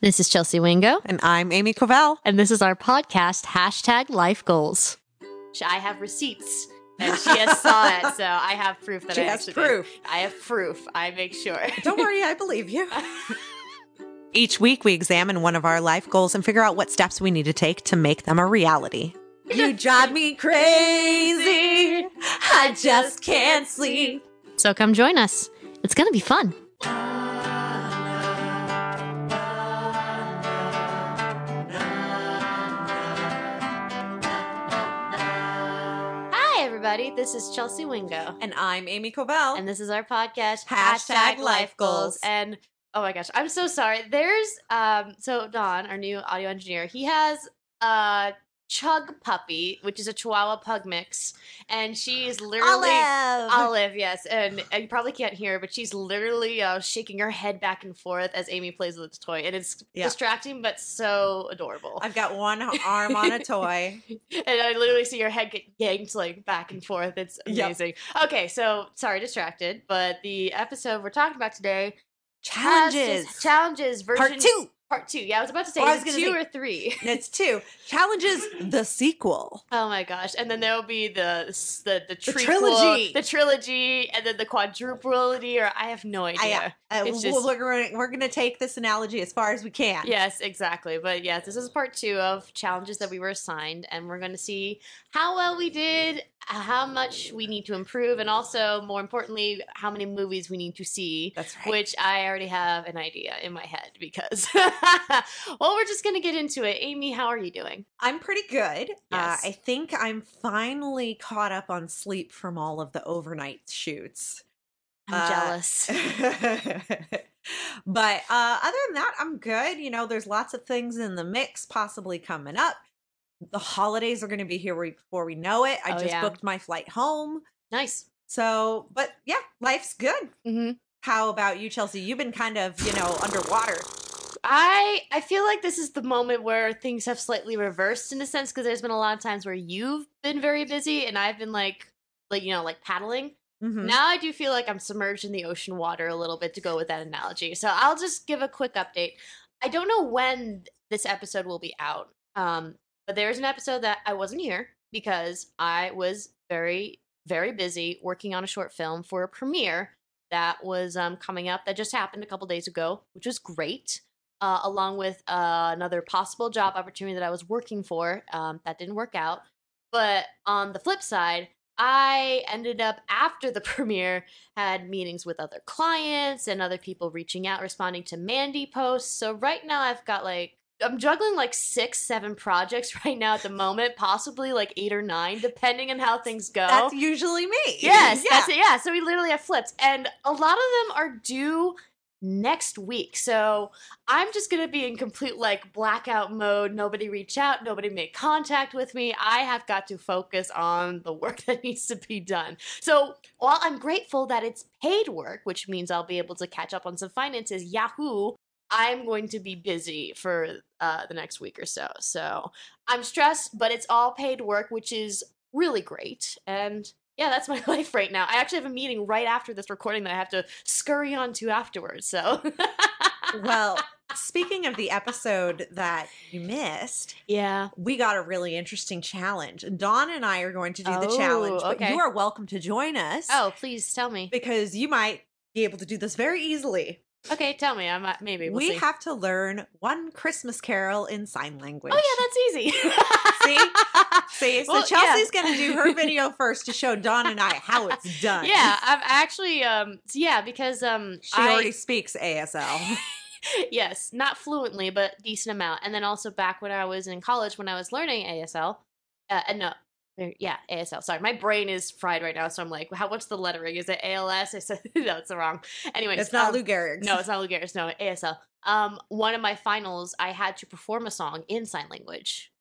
This is Chelsea Wingo, And I'm Amy Covell. and this is our podcast, hashtag life goals. I have receipts, and she has saw it, so I have proof that She I has proof. Did. I have proof. I make sure. Don't worry, I believe you. Each week, we examine one of our life goals and figure out what steps we need to take to make them a reality. You drive me crazy. I just can't sleep. so come join us. It's going to be fun. Everybody. This is Chelsea Wingo. And I'm Amy Covell. and this is our podcast Hashtag Life Goals. and oh my gosh i'm so sorry there's um so don our new audio engineer he has a chug puppy which is a chihuahua pug mix and she is literally Olive. Olive, yes, and, and you probably can't hear, but she's literally uh, shaking her head back and forth as Amy plays with the toy, and it's Yeah. distracting but so adorable. I've got one arm on a toy. and I literally see your head get yanked like back and forth. It's Yep. amazing. Okay, so sorry, distracted, but the episode we're talking about today Challenges. challenges version Part two. Part two. Yeah, I was about to say Oh, is was it two say- or three. It's two. Challenges, the sequel. Oh my gosh! And then there will be the the the, trequel, trilogy. the trilogy, and then the quadruplity, or I have no idea. I, uh, It's just- we're going we're to take this analogy as far as we can. Yes, exactly. But yes, this is part two of challenges that we were assigned, and we're going to see how well we did, how much we need to improve, and also, more importantly, how many movies we need to see. That's right. Which I already have an idea in my head because, well, we're just going to get into it. Amy, how are you doing? I'm pretty good. Uh, Yes. I think I'm finally caught up on sleep from all of the overnight shoots. I'm Uh, jealous. but uh, other than that, I'm good. You know, there's lots of things in the mix possibly coming up. The holidays are going to be here before we know it. I Oh, just yeah. booked my flight home. Nice. So, but yeah, life's good. hmm How about you, Chelsea? You've been kind of, you know, underwater. I I feel like this is the moment where things have slightly reversed in a sense because there's been a lot of times where you've been very busy and I've been like like you know like paddling. Mhm. Now I do feel like I'm submerged in the ocean water a little bit to go with that analogy. So I'll just give a quick update. I don't know when this episode will be out. Um but there's an episode that I wasn't here because I was very very busy working on a short film for a premiere that was um, coming up that just happened a couple days ago, which was great. Uh, along with uh, another possible job opportunity that I was working for um, that didn't work out. But on the flip side, I ended up after the premiere had meetings with other clients and other people reaching out, responding to Mandy posts. So right now I've got like I'm juggling like six, seven projects right now at the moment, possibly like eight or nine, depending on how things go. That's usually me. Yes, yeah. that's it. Yeah, so we literally have flips, and a lot of them are due next week. So I'm just gonna be in complete like blackout mode. Nobody reach out. Nobody make contact with me. I have got to focus on the work that needs to be done. So while I'm grateful that it's paid work, which means I'll be able to catch up on some finances, Yahoo. I'm going to be busy for uh, the next week or so. So I'm stressed, but it's all paid work, which is really great. And yeah, that's my life right now. I actually have a meeting right after this recording that I have to scurry on to afterwards. So, well, speaking of the episode that you missed, yeah. we got a really interesting challenge. Dawn and I are going to do the Oh, challenge, but okay. you are welcome to join us. Oh, please tell me. because you might be able to do this very easily. Okay, tell me. I might maybe we'll we see. have to learn one Christmas carol in sign language. Oh yeah, that's easy. See? See, so Well, yeah. Chelsea's going to do her video first to show Dawn and I how it's done. Yeah, I've actually um yeah because um She I, already speaks ASL. yes, not fluently, but decent amount. And then also back when I was in college, when I was learning ASL, uh, and no, yeah, ASL. Sorry, my brain is fried right now, so I'm like, how? What's the lettering? Is it ALS? I said no, it's wrong. Anyway, it's not um, Lou Gehrig's. No, it's not Lou Gehrig's. No, ASL. Um, one of my finals, I had to perform a song in sign language.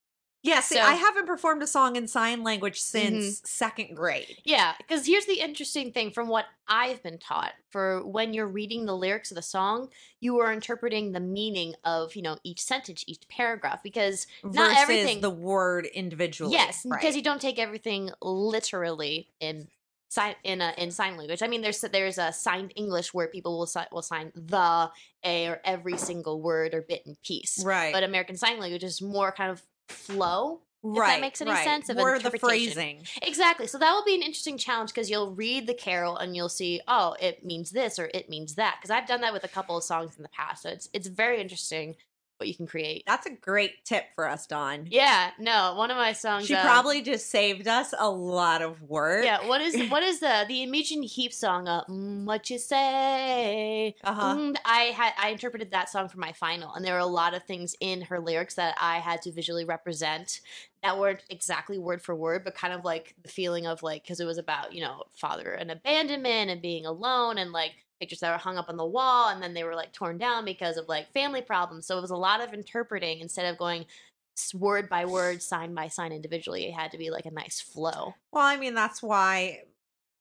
Yeah, see, So- I haven't performed a song in sign language Mm-hmm. since second grade. Yeah, because here's the interesting thing from what I've been taught for when you're reading the lyrics of the song, you are interpreting the meaning of, you know, each sentence, each paragraph, because not everything. the word individually. yes, right. because you don't take everything literally in sign in a, in sign language. I mean, there's there's a signed English where people will si- will sign the a or every single word or bit and piece. Right. But American Sign Language is more kind of flow. right. If that makes any right. sense of of the phrasing. Exactly. So that will be an interesting challenge because you'll read the carol and you'll see, oh, it means this or it means that. Because I've done that with a couple of songs in the past. So it's it's very interesting what you can create. That's a great tip for us, Dawn. Yeah. No, one of my songs. She um, probably just saved us a lot of work. Yeah. What is what is the the Imogen Heap song? Uh, mm, what you say? Uh-huh. Mm, I had I interpreted that song for my final, and there were a lot of things in her lyrics that I had to visually represent that weren't exactly word for word, but kind of like the feeling of like because it was about you know father and abandonment and being alone and like pictures that were hung up on the wall and then they were like torn down because of like family problems. So it was a lot of interpreting instead of going word by word, sign by sign individually. It had to be like a nice flow. Well, I mean, that's why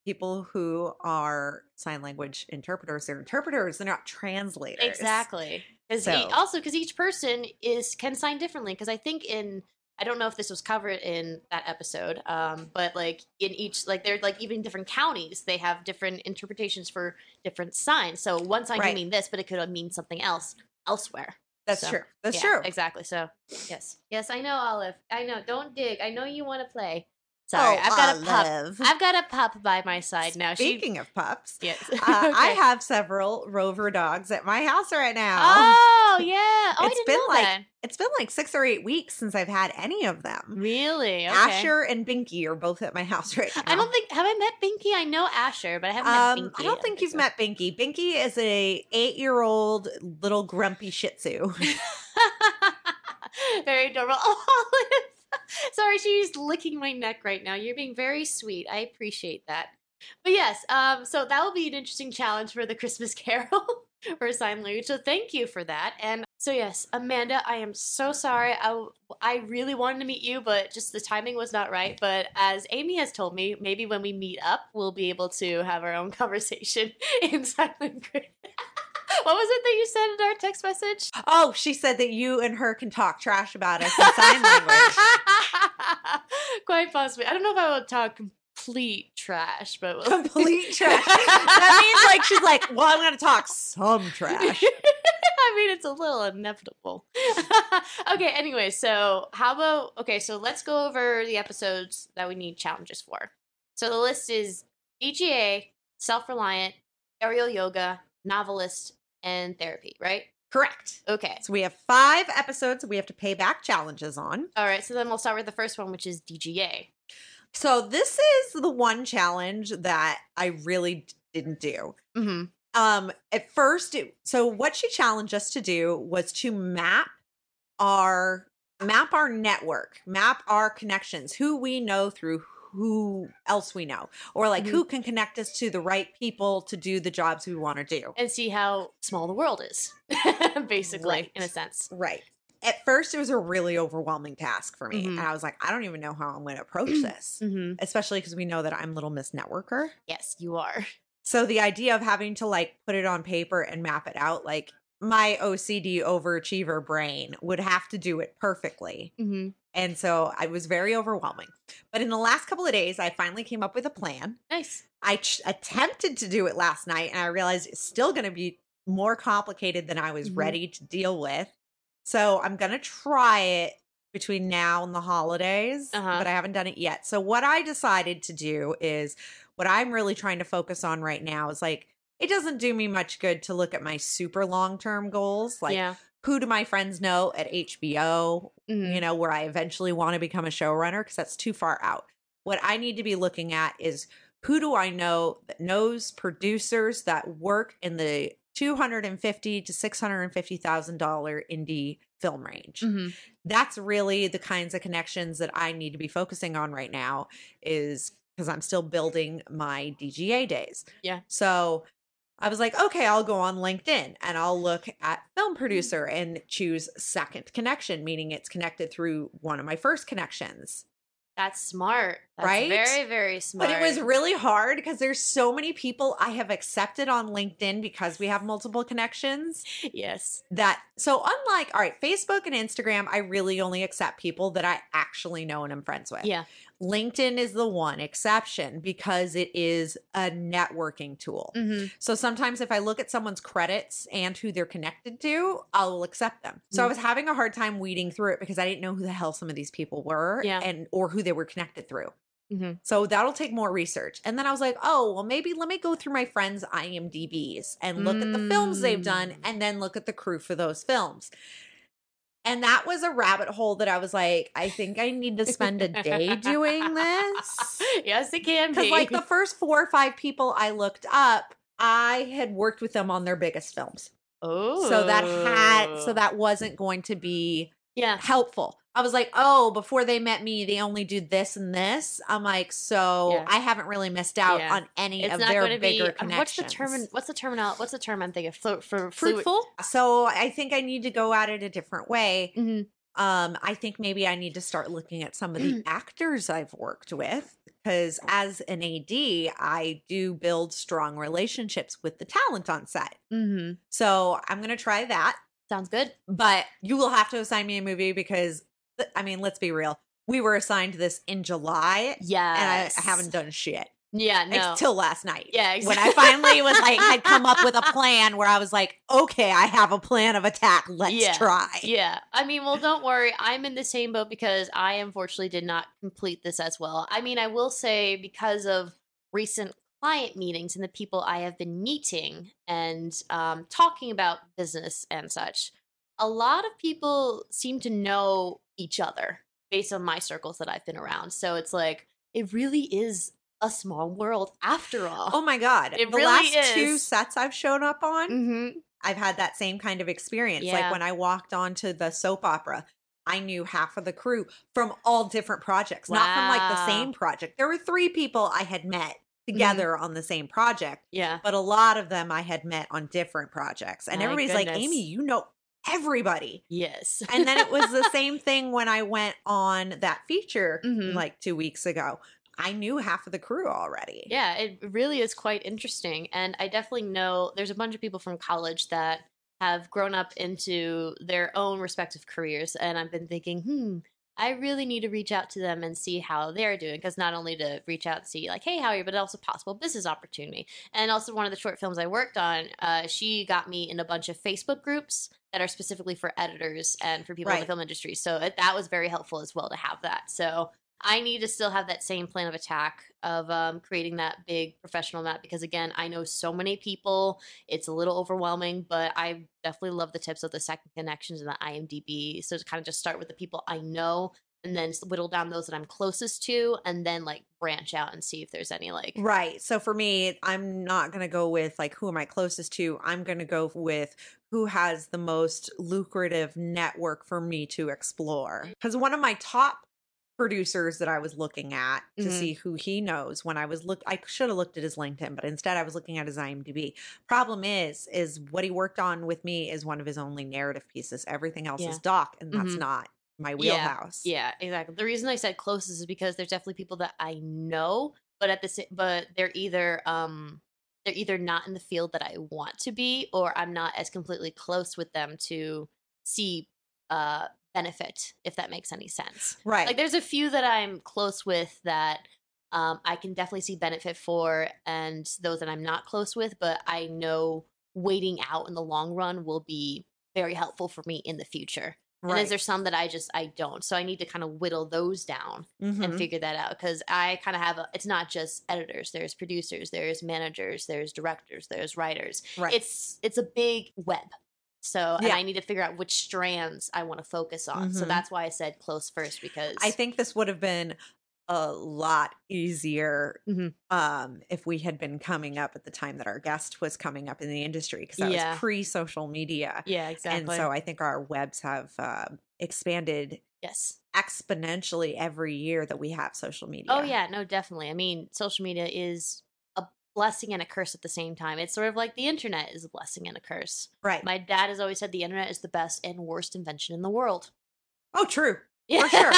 people who are sign language interpreters, they're interpreters, they're not translators. Exactly. Because So- also because each person is can sign differently. Because I think in I don't know if this was covered in that episode, um, but like in each like they're like even different counties, they have different interpretations for different signs. So one sign Right. can mean this, but it could mean something else elsewhere. That's So, true. That's Yeah, true. Exactly. So yes, yes, I know, Olive. I know. Don't dig. I know you want to play. Sorry, Oh, I've got a pup. I've got a pup by my side now. Speaking of pups, yes. uh, I have several Rover dogs at my house right now. Oh yeah. Oh, I It's didn't been know like- that. It's been like six or eight weeks since I've had any of them. Really? Okay. Asher and Binky are both at my house right now. I don't think have I met Binky? I know Asher, but I haven't Um, met Binky. I don't think you've met Binky. Binky is a eight-year-old little grumpy Shih Tzu. very adorable. Oh, Olive. Sorry, she's licking my neck right now. You're being very sweet. I appreciate that. But yes, um, so that will be an interesting challenge for the Christmas Carol for sign language. So thank you for that. And so yes, Amanda, I am so sorry. I I really wanted to meet you, but just the timing was not right. But as Amy has told me, maybe when we meet up, we'll be able to have our own conversation in sign language. What was it that you said in our text message? Oh, she said that you and her can talk trash about us in sign language. Quite possibly. I don't know if I will talk complete trash, but we'll Complete trash. That means like she's like, well, I'm gonna talk some trash. I mean, it's a little inevitable. okay, anyway, so how about okay, so let's go over the episodes that we need challenges for. So the list is DGA, self-reliant, aerial yoga, novelist, and therapy, right? Correct. Okay. So we have five episodes we have to pay back challenges on. All right, so then we'll start with the first one, which is DGA. So this is the one challenge that I really didn't do. Mm-hmm. Um, at first, it, so what she challenged us to do was to map our map our network, map our connections, who we know through who else we know, or like Mhm. who can connect us to the right people to do the jobs we want to do. And see how small the world is, basically, Right. in a sense. Right. At first, it was a really overwhelming task for me. Mhm. And I was like, I don't even know how I'm going to approach this, Mm-hmm. especially because we know that I'm Little Miss Networker. Yes, you are. So the idea of having to like put it on paper and map it out, like my OCD overachiever brain would have to do it perfectly. Mm-hmm. And so I was very overwhelming. But in the last couple of days, I finally came up with a plan. Nice. I ch- attempted to do it last night and I realized it's still going to be more complicated than I was Mhm. ready to deal with. So I'm going to try it between now and the holidays, Uh-huh. but I haven't done it yet. So what I decided to do is what I'm really trying to focus on right now is like it doesn't do me much good to look at my super long-term goals like yeah. who do my friends know at HBO, Mhm. you know, where I eventually want to become a showrunner because that's too far out. What I need to be looking at is who do I know that knows producers that work in the two hundred and fifty to six hundred and fifty thousand dollar indie film range. Mhm. That's really the kinds of connections that I need to be focusing on right now. Is because I'm still building my DGA days. Yeah. So I was like, okay, I'll go on LinkedIn and I'll look at film mm. producer and choose second connection, meaning it's connected through one of my first connections. That's smart. That's Right? Very, very smart. But it was really hard because there's so many people I have accepted on LinkedIn because we have multiple connections yes. that so unlike all right, Facebook and Instagram, I really only accept people that I actually know and am friends with. Yeah. LinkedIn is the one exception because it is a networking tool. Mm-hmm. So sometimes if I look at someone's credits and who they're connected to, I will accept them. So I Mm. was having a hard time weeding through it because I didn't know who the hell some of these people were Yeah. and or who they were connected through. Mhm. So that'll take more research. And then I was like, oh, well, maybe let me go through my friends' IMDBs and look at the films they've done Mm. and then look at the crew for those films. And that was a rabbit hole that I was like, I think I need to spend a day doing this. yes, it can Because like the first four or five people I looked up, I had worked with them on their biggest films. oh, So that had so oh. that wasn't going to be yeah, helpful. I was like, oh, before they met me, they only do this and this. I'm like, so Yeah. I haven't really missed out Yeah. on any it's of not their going to be. bigger um, What's the connections. term? What's the terminal? What's the term I'm thinking? Flu- for Fruitful. So I think I need to go at it a different way. Mhm. Um, I think maybe I need to start looking at some of the actors I've worked with because as an AD, I do build strong relationships with the talent on set. Mhm. So I'm gonna try that. Sounds good. But you will have to assign me a movie because I mean, let's be real. We were assigned this in July Yeah, and I, haven't done shit Yeah, no. until last night. yeah, When I finally was like, had come up with a plan where I was like, okay, I have a plan of attack. Let's Yeah. try. Yeah. I mean, well, don't worry. I'm in the same boat because I unfortunately did not complete this as well. I mean, I will say because of recent client meetings and the people I have been meeting and um, talking about business and such, a lot of people seem to know each other based on my circles that I've been around. So it's like, it really is a small world after all. Oh my God. It the really last two sets I've shown up on, hmm I've had that same kind of experience. Yeah. Like when I walked onto the soap opera, I knew half of the crew from all different projects, not from like the same project. There were three people I had met Mm-hmm. together on the same project, Yeah. but a lot of them I had met on different projects. And My everybody's like. Amy, you know everybody. Yes. And then it was the same thing when I went on that feature Mhm. like two weeks ago. I knew half of the crew already. Yeah, it really is quite interesting. And I definitely know there's a bunch of people from college that have grown up into their own respective careers. And I've been thinking, hmm, I really need to reach out to them and see how they're doing. Because not only to reach out and see, like, hey, how are you, but also possible business opportunity. And also, one of the short films I worked on, uh, she got me in a bunch of Facebook groups that are specifically for editors and for people in the film industry. So it, that was very helpful as well to have that. So I need to still have that same plan of attack of um, creating that big professional map because again, I know so many people. It's a little overwhelming, but I definitely love the tips of the second connections and the IMDb. So to kind of just start with the people I know and then whittle down those that I'm closest to, and then like branch out and see if there's any like Right. So for me, I'm not going to go with like who am I closest to? I'm going to go with who has the most lucrative network for me to explore. Cuz one of my top producers that I was looking at to Mhm. see who he knows when I was look I should have looked at his LinkedIn, but instead I was looking at his IMDb. Problem is is what he worked on with me is one of his only narrative pieces. Everything else Yeah. is doc and that's Mhm. not my Yeah, wheelhouse. Yeah, exactly. The reason I said closest is because there's definitely people that I know, but at the same, but they're either um they're either not in the field that I want to be, or I'm not as completely close with them to see uh benefit, if that makes any sense. Right. Like there's a few that I'm close with that um I can definitely see benefit for, and those that I'm not close with, but I know waiting out in the long run will be very helpful for me in the future. And is there some that I just I don't? So I need to kind of whittle those down and Mhm. figure that out because I kind of have a. It's not just editors. There's producers. There's managers. There's directors. There's writers. right. It's it's a big web. So Yeah. I need to figure out which strands I want to focus on. So Mhm. that's why I said close first because I think this would have been a lot easier Mhm. um if we had been coming up at the time that our guest was coming up in the industry because that Yeah. was pre social media yeah exactly. and so i think our webs have uh, expanded yes. exponentially every year that we have social media Oh yeah, no, definitely. I mean, social media is blessing and a curse at the same time. It's sort of like the internet is a blessing and a curse. right My dad has always said the internet is the best and worst invention in the world. oh true Yeah. For sure.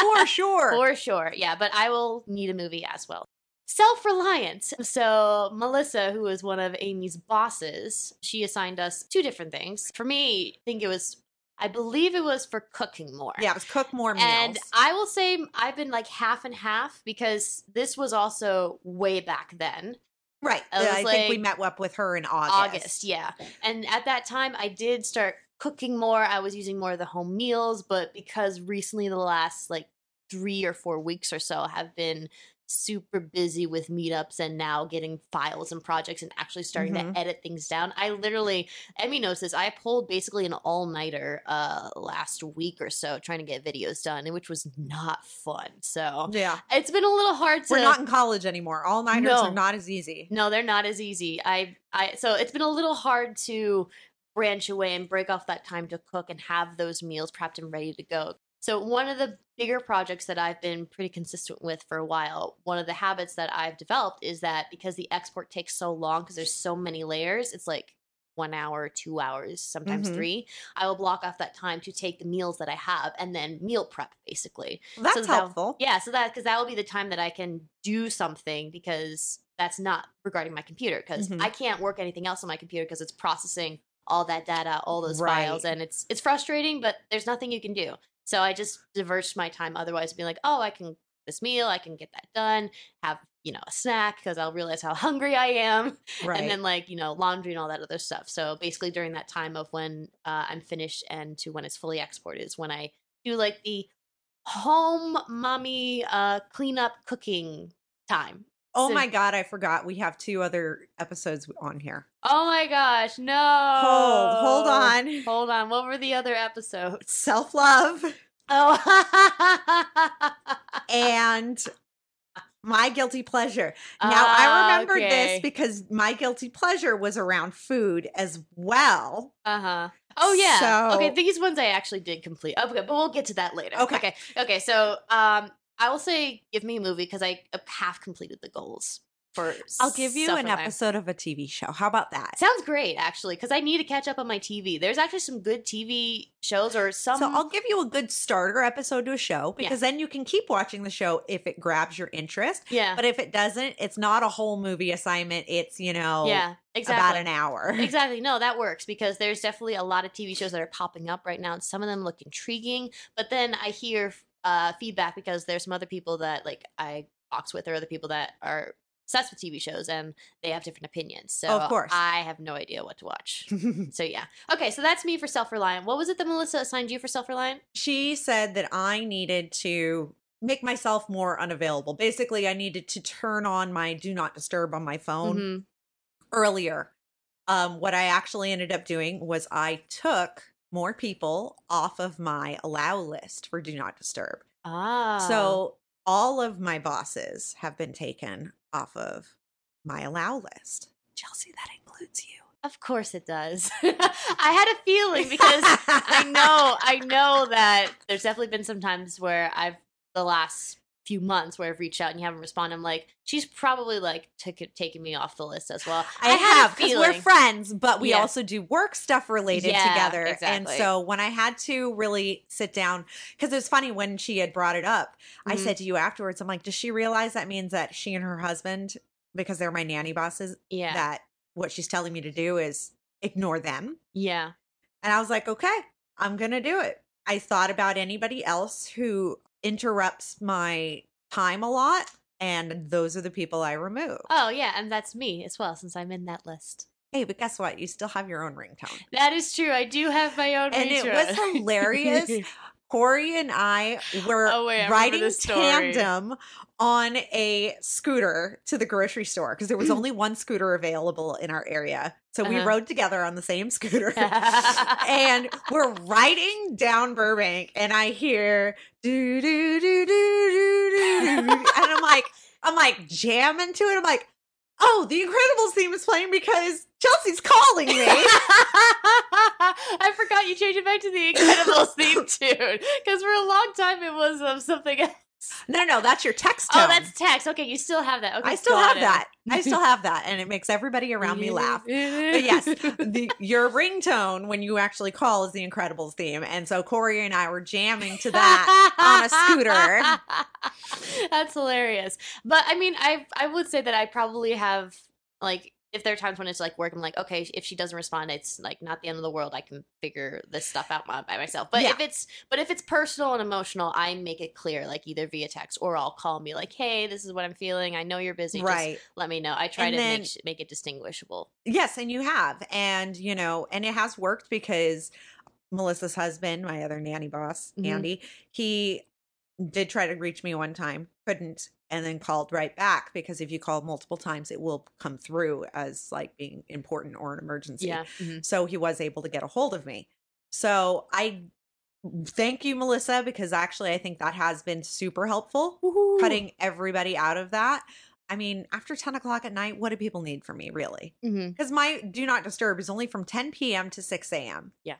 for sure For sure. Yeah, but I will need a movie as well. Self reliance. So, Melissa, who was one of Amy's bosses, she assigned us two different things. For me, I think it was I believe it was for cooking more. Yeah, it was cook more meals. And I will say I've been like half and half because this was also way back then. right. I I think we met up with her in August. August, yeah. And at that time, I did start cooking more. I was using more of the home meals, but because recently, the last like three or four weeks or so, have been super busy with meetups and now getting files and projects and actually starting Mhm. to edit things down. I literally, Amy knows this. I pulled basically an all nighter uh last week or so trying to get videos done, which was not fun. So Yeah. it's been a little hard to We're not in college anymore. All nighters No. are not as easy. no, they're not as easy. I I so it's been a little hard to branch away and break off that time to cook and have those meals prepped and ready to go. So one of the bigger projects that I've been pretty consistent with for a while, one of the habits that I've developed is that because the export takes so long because there's so many layers, it's like one hour, two hours, sometimes Mhm. three. I will block off that time to take the meals that I have and then meal prep basically. Well, that's So that- helpful. Yeah, so that because that will be the time that I can do something because that's not regarding my computer because Mhm. I can't work anything else on my computer because it's processing all that data, all those Right. files, and it's it's frustrating, but there's nothing you can do. So I just diverged my time otherwise, being like, oh, I can this meal, I can get that done, have you know a snack because I'll realize how hungry I am, Right. and then like you know laundry and all that other stuff. So basically, during that time of when uh, I'm finished and to when it's fully exported is when I do like the home mommy uh cleanup cooking time. Oh my god, I forgot. We have two other episodes on here. Oh my gosh, no. Hold, hold on. Hold on. What were the other episodes? Self love Oh. and my guilty pleasure. Now I remember remembered this because my guilty pleasure was around food as well. Uh-huh. Oh yeah. okay, these ones I actually did complete. Okay, but we'll get to that later. Okay. Okay. Okay, so um I will say give me a movie because I uh, half completed the goals for I'll give you an episode of a TV show. How about that? Sounds great, actually, because I need to catch up on my TV. There's actually some good TV shows or some. So I'll give you a good starter episode to a show because then you can keep watching the show if it grabs your interest. yeah, But if it doesn't, it's not a whole movie assignment. It's, you know, yeah, exactly. about an hour. exactly. No, that works because there's definitely a lot of TV shows that are popping up right now, and some of them look intriguing. But then I hear uh, feedback because there's some other people that like I box with, or other people that are obsessed with TV shows, and they have different opinions. So Of course. I have no idea what to watch. so yeah, okay. So that's me for self reliant. What was it that Melissa assigned you for self reliant? she said that I needed to make myself more unavailable. Basically, I needed to turn on my do not disturb on my phone Mm-hmm. earlier. Um, what I actually ended up doing was I took more people off of my allow list for do not disturb. Ah, So all of my bosses have been taken off of my allow list. Chelsea, that includes you. Of course it does. I had a feeling because I know I know that there's definitely been some times where I've the last few months where I've reached out and you haven't responded. I'm like, she's probably like it, taken me off the list as well. I, a have because we're friends, but we Yeah. also do work stuff related Yeah, together. And so when I had to really sit down, because it was funny when she had brought it up, I Mhm. said to you afterwards, I'm like, does she realize that means that she and her husband, because they're my nanny bosses, Yeah, that what she's telling me to do is ignore them? yeah, And I was like, okay, I'm going to do it. I thought about anybody else who interrupts my time a lot. And those are the people I remove. oh yeah, and that's me as well since I'm in that list. Hey, but guess what? You still have your own ringtone. That is true. I do have my own. and it ringtone. was hilarious. Corey and I were Oh, wait, I riding tandem on a scooter to the grocery store because there was only one scooter available in our area. So we Uh-huh. rode together on the same scooter. and we're riding down Burbank, and I hear do do do do do do, do, and I'm like, I'm like jamming to it. I'm like, oh, the Incredibles theme is playing because Chelsea's calling me. I forgot you changed it back to the Incredibles theme tune because for a long time it was um, something else. no, no, no, that's your text tone. Oh, that's text. Okay, you still have that. Okay, I still have it. that. I still have that, and it makes everybody around me laugh. But yes, the, your ringtone when you actually call is the Incredibles theme, and so Corey and I were jamming to that on a scooter. That's hilarious. But I mean, I I would say that I probably have like if there are times when it's like work, I'm like, okay, if she doesn't respond, it's like not the end of the world. I can figure this stuff out by, by myself. But Yeah. if it's but if it's personal and emotional, I make it clear, like either via text or I'll call me, like, hey, this is what I'm feeling. I know you're busy. Just right. let me know. I try And to then- make make it distinguishable. Yes, and you have. And, you know, and it has worked because Melissa's husband, my other nanny boss, Mhm. Andy, he did try to reach me one time, couldn't, and then called right back because if you call multiple times, it will come through as like being important or an emergency. Yeah. mhm. So he was able to get a hold of me. So I thank you, Melissa, because actually I think that has been super helpful cutting everybody out of that. I mean, after 10 o'clock at night, what do people need from me, really? Mhm. Because my do not disturb is only from 10 p.m. to 6 a.m. Yeah.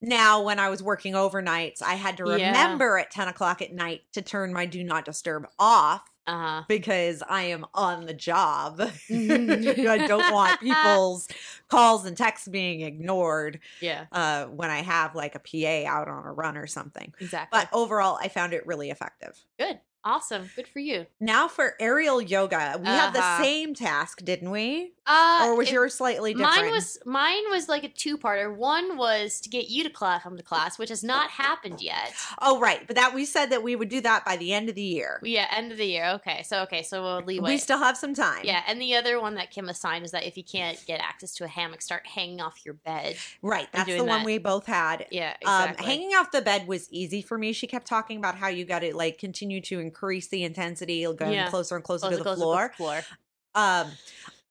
Now, when I was working overnights, I had to Yeah. remember at 10 o'clock at night to turn my do not disturb off Uh-huh. because I am on the job. I don't want people's calls and texts being ignored Yeah. uh, when I have like a PA out on a run or something. Exactly. But overall, I found it really effective. Good. Awesome. Good for you. Now for aerial yoga, we have the Uh-huh. same task, didn't we? Uh, Or was it- yours slightly different? Mine was mine was like a two parter. One was to get you to class come to class, which has not happened yet. Oh, right. But that we said that we would do that by the end of the year. Yeah, end of the year. Okay, so okay, so we'll leeway. We still have some time. yeah, and the other one that Kim assigned is that if you can't get access to a hammock, start hanging off your bed. Right. That's the one that. we both had. Yeah, Um, exactly. hanging off the bed was easy for me. She kept talking about how you got to like continue to increase the intensity, going Yeah. closer and closer, Closer, to the closer floor. floor. Um,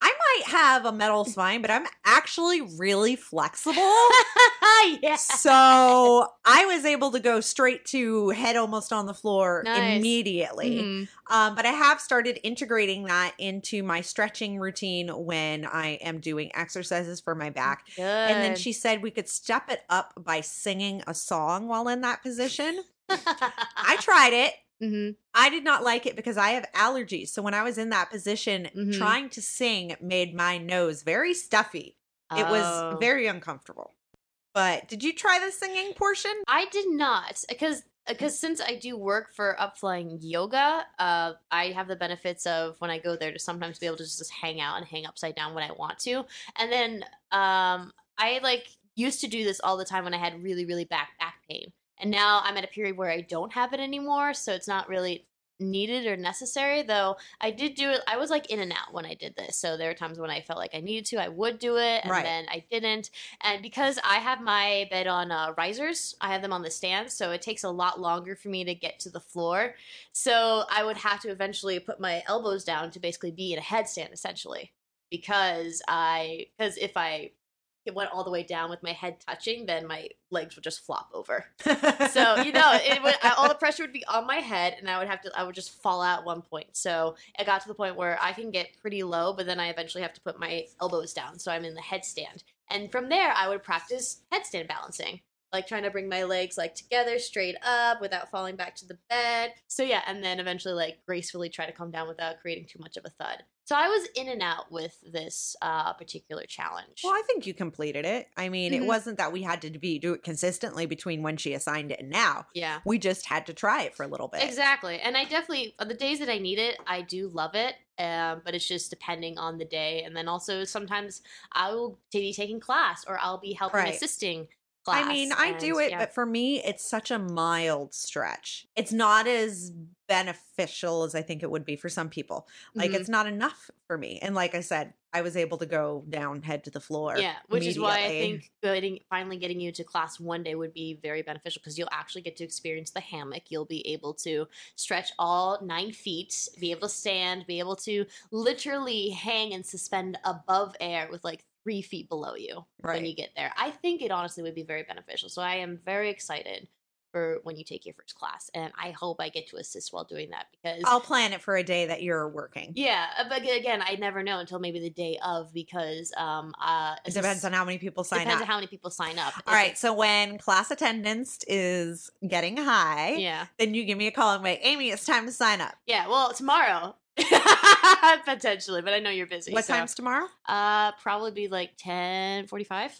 I might have a metal spine, but I'm actually really flexible. yeah. so I was able to go straight to head almost on the floor Nice. immediately. Mhm. Um, but I have started integrating that into my stretching routine when I am doing exercises for my back. Good. And then she said we could step it up by singing a song while in that position. I tried it. Mhm. I did not like it because I have allergies. So when I was in that position, Mhm. trying to sing made my nose very stuffy. It was Oh. very uncomfortable. But did you try the singing portion? I did not because because since I do work for Upflying Yoga, uh, I have the benefits of when I go there to sometimes be able to just hang out and hang upside down when I want to, and then um, I like used to do this all the time when I had really really back back pain, and now I'm at a period where I don't have it anymore, so it's not really needed or necessary though i did do it i was like in and out when i did this so there were times when i felt like i needed to i would do it and Right. then i didn't and because I have my bed on uh, risers, I have them on the stand, so it takes a lot longer for me to get to the floor. So I would have to eventually put my elbows down to basically be in a headstand, essentially, because I because if I it went all the way down with my head touching, then my legs would just flop over. So you know, it would all the pressure would be on my head, and I would have to I would just fall out at one point. So it got to the point where I can get pretty low, but then I eventually have to put my elbows down, so I'm in the headstand. And from there, I would practice headstand balancing, like trying to bring my legs like together, straight up, without falling back to the bed. So yeah, and then eventually like gracefully try to come down without creating too much of a thud. So I was in and out with this uh, particular challenge. Well, I think you completed it. I mean, it Mhm. wasn't that we had to be do it consistently between when she assigned it and now. yeah. We just had to try it for a little bit. Exactly. And I definitely, on the days that I need it, I do love it. Um, but it's just depending on the day. And then also sometimes I will be taking class or I'll be helping Right. assisting. I mean, I do it, yeah. but for me, it's such a mild stretch. It's not as beneficial as I think it would be for some people. Like, Mhm. it's not enough for me. And like I said, I was able to go down head to the floor. yeah, which is why I think getting finally getting you to class one day would be very beneficial because you'll actually get to experience the hammock. You'll be able to stretch all nine feet, be able to stand, be able to literally hang and suspend above air with like three feet below you when you get there. I think it honestly would be very beneficial. So I am very excited for when you take your first class, and I hope I get to assist while doing that because I'll plan it for a day that you're working. yeah, uh, but again, I never know until maybe the day of because um uh It depends on how many people sign depends up. Depends on how many people sign up. All right. So when class attendance is getting high, Yeah. then you give me a call and like, Amy, it's time to sign up. Yeah. Well, tomorrow. Potentially, but I know you're busy. What so, time's tomorrow? Uh, probably be like ten forty-five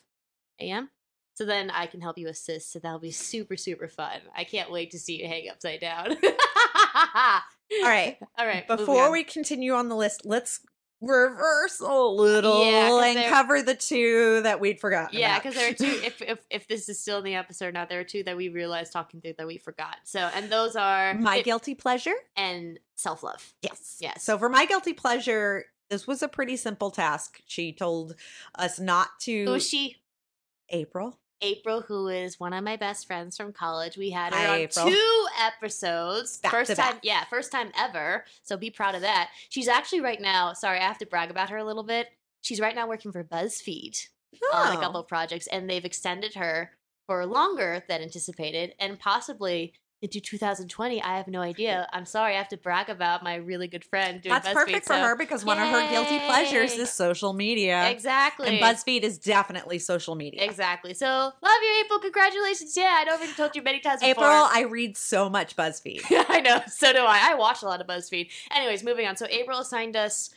a.m. So then I can help you assist. So that'll be super, super fun. I can't wait to see you hang upside down. All right. All right. Before we continue on the list, let's reverse a little Yeah, and cover the two that we'd forgotten. Yeah, because there are two. If, if if this is still in the episode now, there are two that we realized talking through that we forgot. So, and those are my Fit guilty pleasure. and self love. Yes. Yes. So for my guilty pleasure, this was a pretty simple task. She told us not to. Who is she? April. April, who is one of my best friends from college. We had her Hi, on April. two episodes. Back first time, back. yeah, first time ever. So be proud of that. She's actually right now, sorry, I have to brag about her a little bit. She's right now working for BuzzFeed on a Oh. couple of projects, and they've extended her for longer than anticipated, and possibly into 2020. I have no idea. I'm sorry, I have to brag about my really good friend doing That's BuzzFeed. perfect for so- her because one of her guilty pleasures is social media. Exactly. And BuzzFeed is definitely social media. Exactly. So love you, April. Congratulations. Yeah, I know I've told you many times before. April, I read so much BuzzFeed. I know. So do I. I watch a lot of BuzzFeed. Anyways, moving on. So April assigned us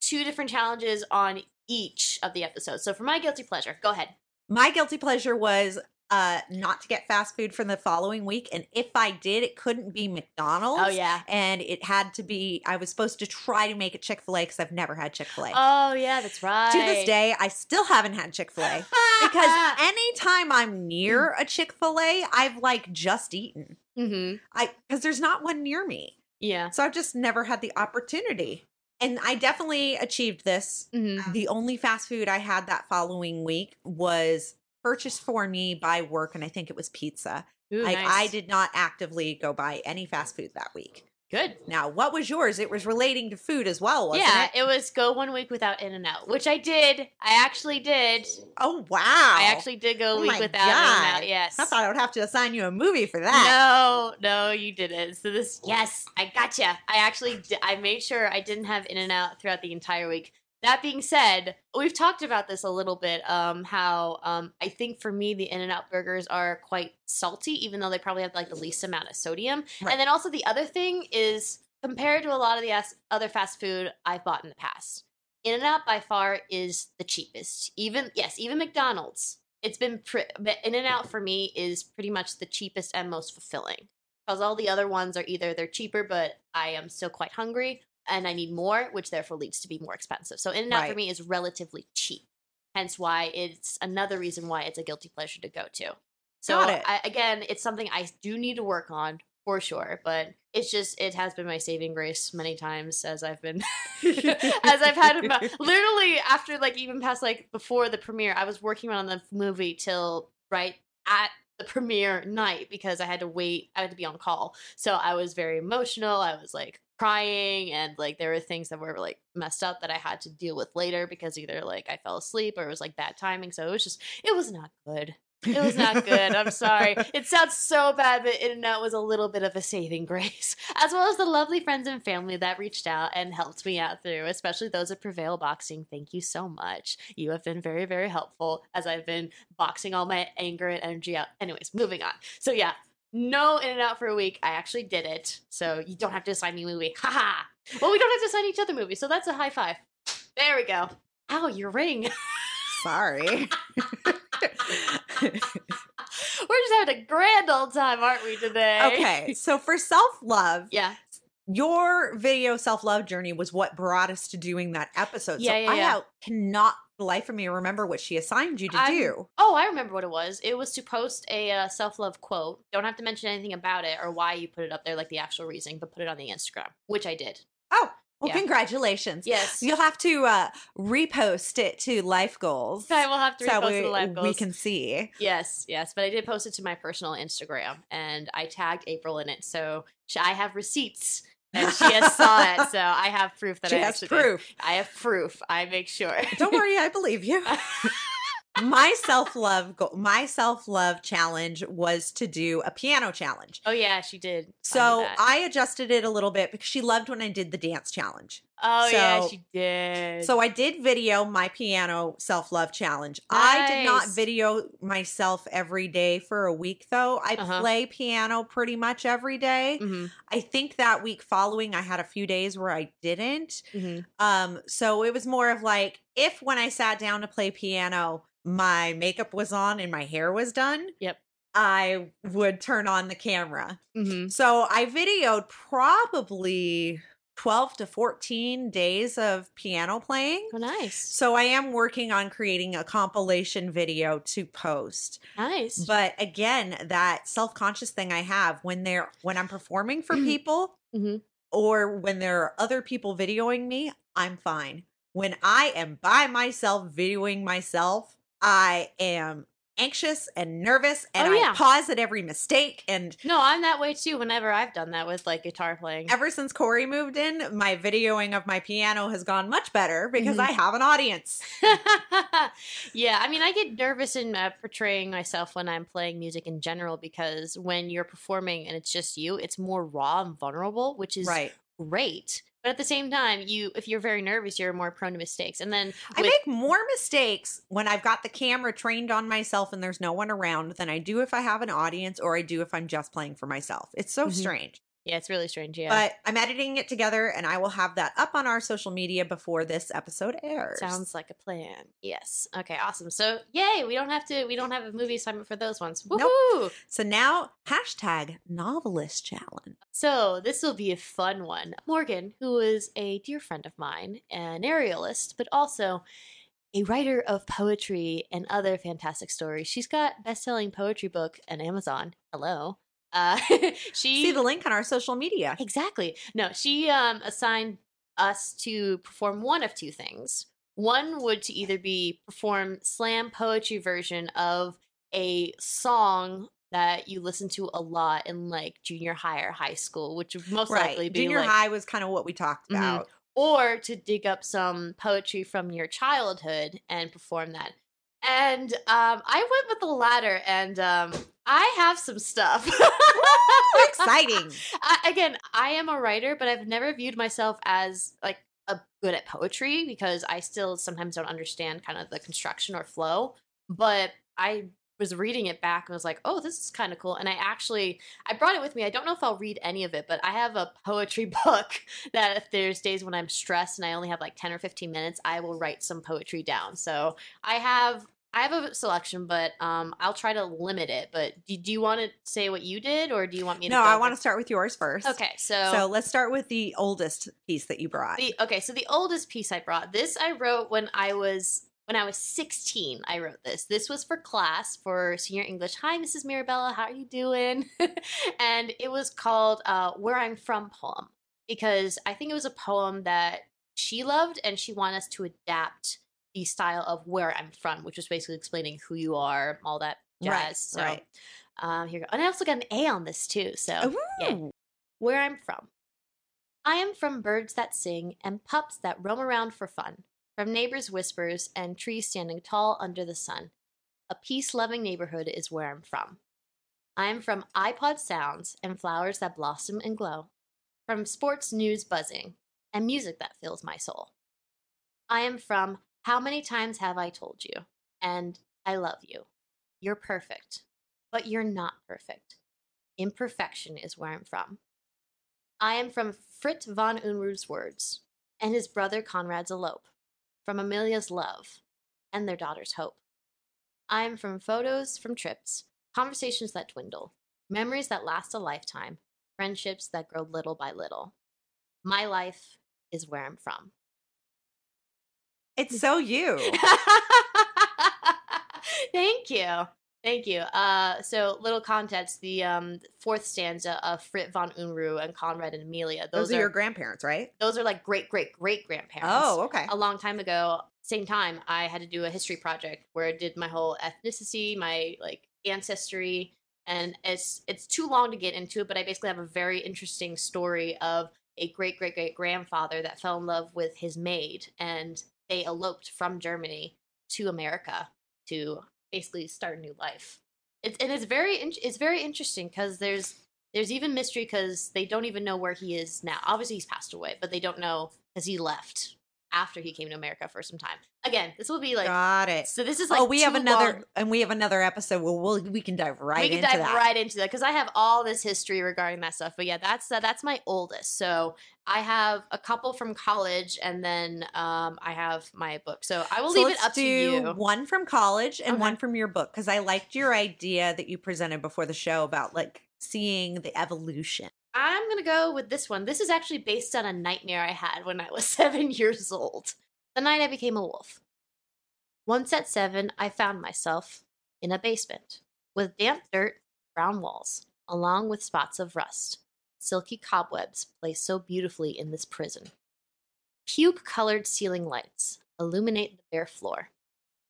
two different challenges on each of the episodes. So for my guilty pleasure, go ahead. My guilty pleasure was uh not to get fast food for the following week. And if I did, it couldn't be McDonald's. Oh yeah. And it had to be, I was supposed to try to make it Chick fil A because I've never had Chick fil A. Oh yeah, that's right. to this day, I still haven't had Chick fil A. because anytime I'm near a Chick fil A, I've like just eaten. Mm-hmm. I because there's not one near me. Yeah. So I've just never had the opportunity. And I definitely achieved this. hmm The only fast food I had that following week was purchased for me by work, and I think it was pizza. Ooh, like nice. I did not actively go buy any fast food that week. Good. Now, what was yours? It was relating to food as well, wasn't yeah, it? it was go one week without In-N-Out, which I did. I actually did. Oh wow! I actually did go a Oh week without In and Out. Yes. I thought I would have to assign you a movie for that. No, no, you didn't. So this, yes, I gotcha. I actually, I made sure I didn't have In-N-Out throughout the entire week. That being said, we've talked about this a little bit. Um, how um, I think for me the In-N-Out burgers are quite salty, even though they probably have like the least amount of sodium. Right. And then also the other thing is compared to a lot of the other fast food I've bought in the past, In-N-Out by far is the cheapest. Even yes, even McDonald's. It's been pre- In-N-Out for me is pretty much the cheapest and most fulfilling because all the other ones are either they're cheaper, but I am still quite hungry and I need more, which therefore leads to be more expensive. So In-N-Out for me is relatively cheap. Hence why it's another reason why it's a guilty pleasure to go to. So it. I, again, it's something I do need to work on for sure, but it's just it has been my saving grace many times as I've been as I've had my, literally after like even past like before the premiere, I was working on the movie till right at the premiere night because I had to wait. I had to be on call, so I was very emotional. I was like crying, and like there were things that were like messed up that I had to deal with later because either like I fell asleep or it was like bad timing. So it was just it was not good. It was not good. I'm sorry. It sounds so bad, but In-N-Out was a little bit of a saving grace, as well as the lovely friends and family that reached out and helped me out through, especially those at Prevail Boxing. Thank you so much. You have been very, very helpful as I've been boxing all my anger and energy out. Anyways, moving on. So, yeah, no In-N-Out for a week. I actually did it. So, you don't have to assign me a movie. Ha ha. Well, we don't have to assign each other movies. So, that's a high five. There we go. Ow, your ring. Sorry. We're just having a grand old time, aren't we, today? okay, so for self love, Yeah. your video self love journey was what brought us to doing that episode. Yeah, so yeah, I yeah. cannot life of me remember what she assigned you to I'm- do. Oh, I remember what it was. It was to post a uh, self love quote. Don't have to mention anything about it or why you put it up there, like the actual reason, but put it on the Instagram, which I did. Oh, well, Yeah. congratulations. Yes. You'll have to uh, repost it to Life Goals. I will have to so repost we, the live we goals. can see. Yes, yes, but I did post it to my personal Instagram, and I tagged April in it, so I have receipts, and she has saw it, so I have proof that She I has actually did. proof. I have proof. I make sure. Don't worry, I believe you. my self love go- my self love challenge was to do a piano challenge. oh yeah, she did. So. I adjusted it a little bit because she loved when I did the dance challenge. oh yeah, she did. So I did video my piano self love challenge. I did not video myself every day for a week though. I Uh-huh. play piano pretty much every day. Mhm, I think that week following I had a few days where I didn't. mhm. Um so it was more of like if when I sat down to play piano my makeup was on and my hair was done. Yep. I would turn on the camera. Mhm. So I videoed probably 12 to 14 days of piano playing. Oh, nice. So I am working on creating a compilation video to post. Nice. But again, that self-conscious thing I have when they're when I'm performing for people Mhm. or when there are other people videoing me, I'm fine. When I am by myself videoing myself, I am anxious and nervous and Oh, I pause at every mistake and no, I'm that way too. Whenever I've done that with like guitar playing. ever since Corey moved in, my videoing of my piano has gone much better because Mhm. I have an audience. yeah, I mean, I get nervous in uh, portraying myself when I'm playing music in general because when you're performing and it's just you, it's more raw and vulnerable, which is right. great. But at the same time, you if you're very nervous, you're more prone to mistakes. And then I make more mistakes when I've got the camera trained on myself and there's no one around than I do if I have an audience or I do if I'm just playing for myself. It's so Mhm. strange. Yeah, it's really strange. Yeah, But I'm editing it together and I will have that up on our social media before this episode airs. sounds like a plan. Yes. Okay. Awesome. So yay, we don't have to. We don't have a movie assignment for those ones. Woohoo! Nope. So now hashtag novelist challenge. So this will be a fun one. Morgan, who is a dear friend of mine, an aerialist, but also a writer of poetry and other fantastic stories. She's got best-selling poetry book on Amazon. Hello. Uh, she See the link on our social media. exactly. No, she um assigned us to perform one of two things. One would to either be perform slam poetry version of a song that you listen to a lot in like junior high or high school, which would most likely be Junior like, high was kind of what we talked Mhm. about. or to dig up some poetry from your childhood and perform that. And um, I went with the latter, and um, I have some stuff. Exciting. I, again, I am a writer, but I've never viewed myself as like a good at poetry because I still sometimes don't understand kind of the construction or flow. But I was reading it back and was like, "Oh, this is kind of cool." And I actually I brought it with me. I don't know if I'll read any of it, but I have a poetry book that if there's days when I'm stressed and I only have like 10 or 15 minutes, I will write some poetry down. So, I have I have a selection, but um, I'll try to limit it. But do, do you want to say what you did, or do you want me to? No, I want to start with yours first. Okay, so, So let's start with the oldest piece that you brought. the okay, so the oldest piece I brought. This I wrote when I was when I was 16. I wrote this. This was for class for senior English. Hi, Mrs. Mirabella, how are you doing? and it was called uh, "Where I'm From" poem because I think it was a poem that she loved, and she wanted us to adapt the style of where I'm from, which was basically explaining who you are, all that jazz. Right, so, right. Um, here you go. And I also got an A on this too. So. Ooh. where I'm from. I am from birds that sing and pups that roam around for fun, from neighbors' whispers and trees standing tall under the sun. A peace loving neighborhood is where I'm from. I am from iPod sounds and flowers that blossom and glow, from sports news buzzing and music that fills my soul. I am from How Many Times Have I Told You? and I Love You. You're perfect, but you're not perfect. Imperfection is where I'm from. I am from Frit von Unruh's words and his brother Conrad's elope, from Amelia's love and their daughter's hope. I am from photos from trips, conversations that dwindle, memories that last a lifetime, friendships that grow little by little. My life is where I'm from. It's so you. Thank you. Thank you. Uh, so, little context: the um, fourth stanza of Frit von Unruh and Conrad and Amelia. Those, Those, are, are your grandparents, right? those are like great great great grandparents. Oh, okay. A long time ago, same time, I had to do a history project where I did my whole ethnicity, my like ancestry, and it's it's too long to get into it. But I basically have a very interesting story of a great great great grandfather that fell in love with his maid, and they eloped from Germany to America to basically start a new life. It's and it's very in- it's very interesting because there's there's even mystery because they don't even know where he is now. Obviously, he's passed away, but they don't know because he left after he came to America for some time. Again, this will be like Got it. so. This is like oh, we have another, long. and we have another episode Well, we'll we can dive right we can into dive that. right into that because I have all this history regarding that stuff. But yeah, that's uh, that's my oldest. So I have a couple from college, and then um, I have my book. So I will So leave it up to you. one from college and Okay. one from your book because I liked your idea that you presented before the show about like seeing the evolution. I'm gonna go with this one. This is actually based on a nightmare I had when I was seven years old. The night I became a wolf. Once at seven, I found myself in a basement with damp dirt, brown walls, along with spots of rust. Silky cobwebs play so beautifully in this prison. Puke colored ceiling lights illuminate the bare floor,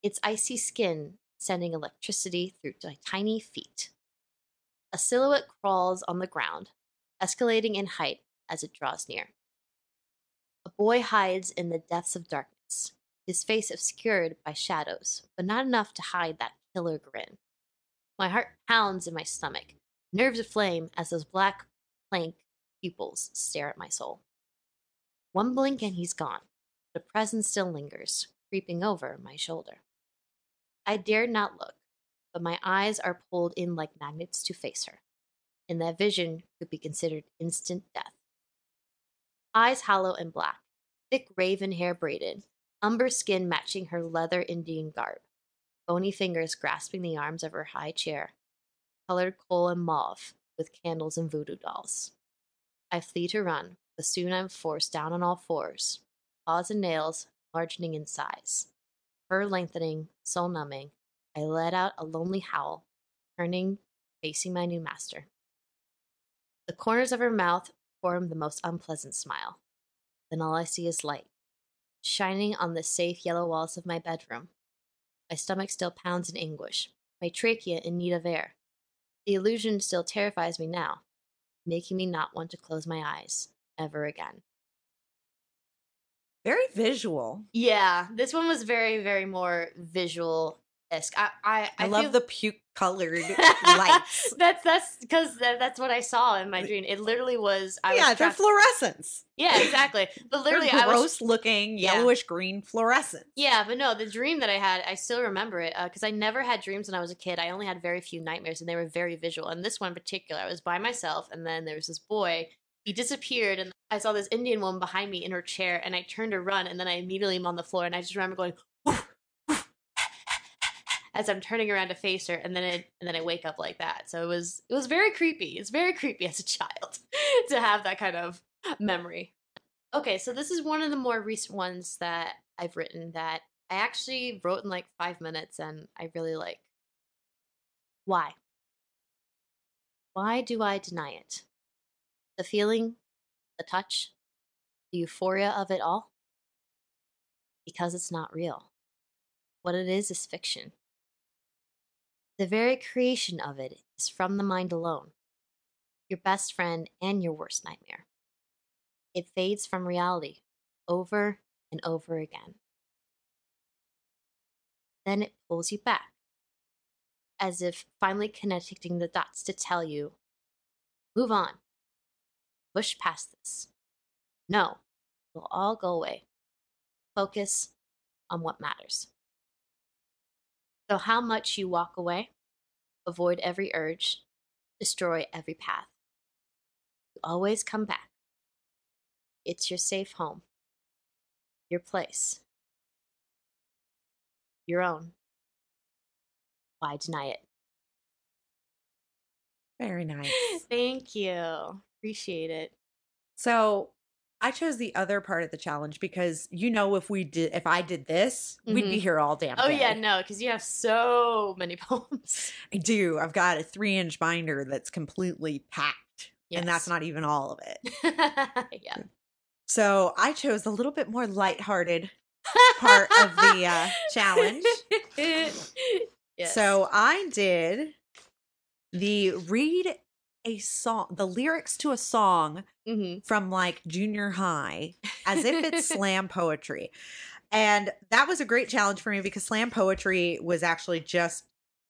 its icy skin sending electricity through my tiny feet. A silhouette crawls on the ground, escalating in height as it draws near. A boy hides in the depths of darkness, his face obscured by shadows, but not enough to hide that killer grin. My heart pounds in my stomach, nerves aflame as those black plank pupils stare at my soul. One blink and he's gone. The presence still lingers, creeping over my shoulder. I dare not look, but my eyes are pulled in like magnets to face her, and that vision could be considered instant death. Eyes hollow and black, thick raven hair braided, umber skin matching her leather Indian garb, bony fingers grasping the arms of her high chair, colored coal and mauve with candles and voodoo dolls. I flee to run, but soon I'm forced down on all fours, paws and nails enlarging in size. Fur lengthening, soul numbing, I let out a lonely howl, turning, facing my new master. The corners of her mouth form the most unpleasant smile. Then all I see is light, shining on the safe yellow walls of my bedroom. My stomach still pounds in anguish, my trachea in need of air. The illusion still terrifies me now, making me not want to close my eyes ever again. Very visual. Yeah, this one was very, very more visual. I, I, I, I love feel- the puke colored lights. that's that's because that, that's what I saw in my dream. It literally was. I yeah, was they're fluorescence. yeah, exactly. But literally, they're I was gross looking yellowish green fluorescence. Yeah, but no, the dream that I had, I still remember it uh, because I never had dreams when I was a kid. I only had very few nightmares, and they were very visual. And this one in particular, I was by myself, and then there was this boy. He disappeared, and I saw this Indian woman behind me in her chair, and I turned to run, and then I immediately am on the floor, and I just remember going as I'm turning around to face her, and then it, and then I wake up like that. So it was it was very creepy. It's very creepy as a child to have that kind of memory. Okay, so this is one of the more recent ones that I've written that I actually wrote in like five minutes and I really like. Why? Why do I deny it? The feeling, the touch, the euphoria of it all? Because it's not real. What it is is fiction. The very creation of it is from the mind alone, your best friend and your worst nightmare. It fades from reality over and over again. Then it pulls you back, as if finally connecting the dots to tell you move on, push past this. No, it'll all go away. Focus on what matters. So, how much you walk away, avoid every urge, destroy every path. You always come back. It's your safe home, your place, your own. Why deny it? Very nice. Thank you. Appreciate it. So I chose the other part of the challenge because you know if we did if I did this, we'd be Mhm. here all damn Oh, day. yeah, no, because you have so many poems. I do. I've got a three inch binder that's completely packed. And that's not even all of it. yeah. So I chose a little bit more lighthearted part of the uh, challenge. yes. So I did the read a song, the lyrics to a song Mhm. from like junior high as if it's slam poetry. And that was a great challenge for me because slam poetry was actually just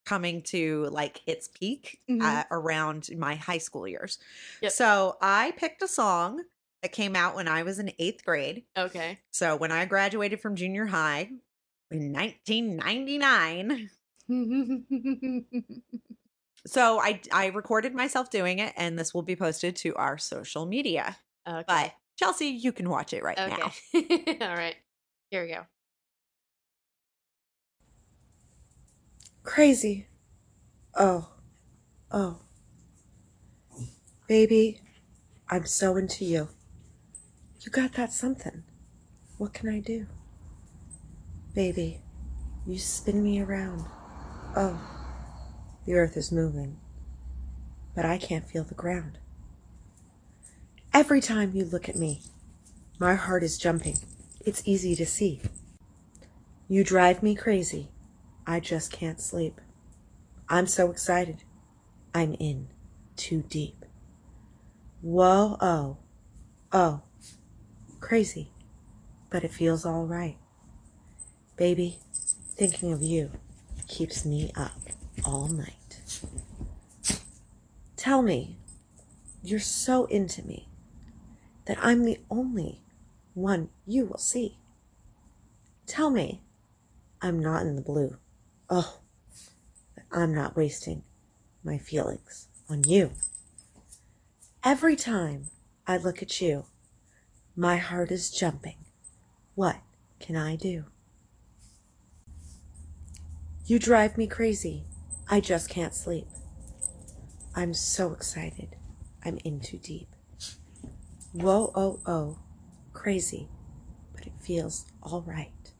coming to like its peak Mhm. uh, around my high school years. Yep. So I picked a song that came out when I was in eighth grade. okay. So when I graduated from junior high in 1999, so I I recorded myself doing it, and this will be posted to our social media. okay. But Chelsea, you can watch it right now. All right. Here we go. Crazy. Oh. Oh. Baby, I'm so into you. You got that something. What can I do? Baby, you spin me around. Oh, the earth is moving, but I can't feel the ground. Every time you look at me, my heart is jumping. It's easy to see. You drive me crazy. I just can't sleep. I'm so excited. I'm in too deep. Whoa, oh, oh, crazy, but it feels all right. Baby, thinking of you keeps me up all night. Tell me, you're so into me that I'm the only one you will see. Tell me, I'm not in the blue. Oh, that I'm not wasting my feelings on you. Every time I look at you, my heart is jumping. What can I do? You drive me crazy. I just can't sleep. I'm so excited. I'm in too deep. Whoa, oh, oh, crazy, but it feels all right.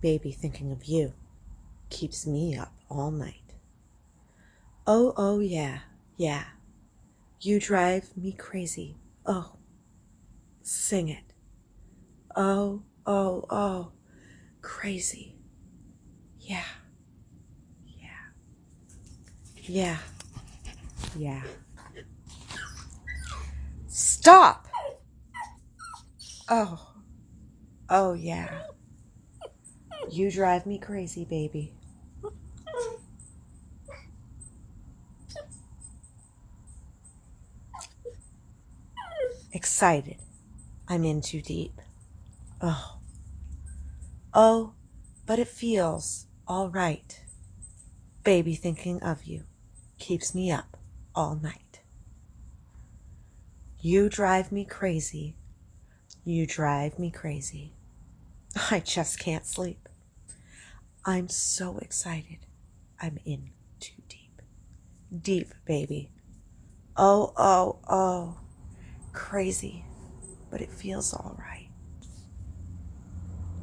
Baby thinking of you keeps me up all night. Oh, oh, yeah, yeah. You drive me crazy. Oh, sing it. Oh, oh, oh, crazy. Yeah, yeah, yeah. Stop! Oh, oh, yeah. You drive me crazy, baby. Excited. I'm in too deep. Oh. Oh, but it feels all right. Baby thinking of you keeps me up all night. You drive me crazy. You drive me crazy. I just can't sleep. I'm so excited. I'm in too deep. Deep, baby. Oh, oh, oh. Crazy, but it feels all right.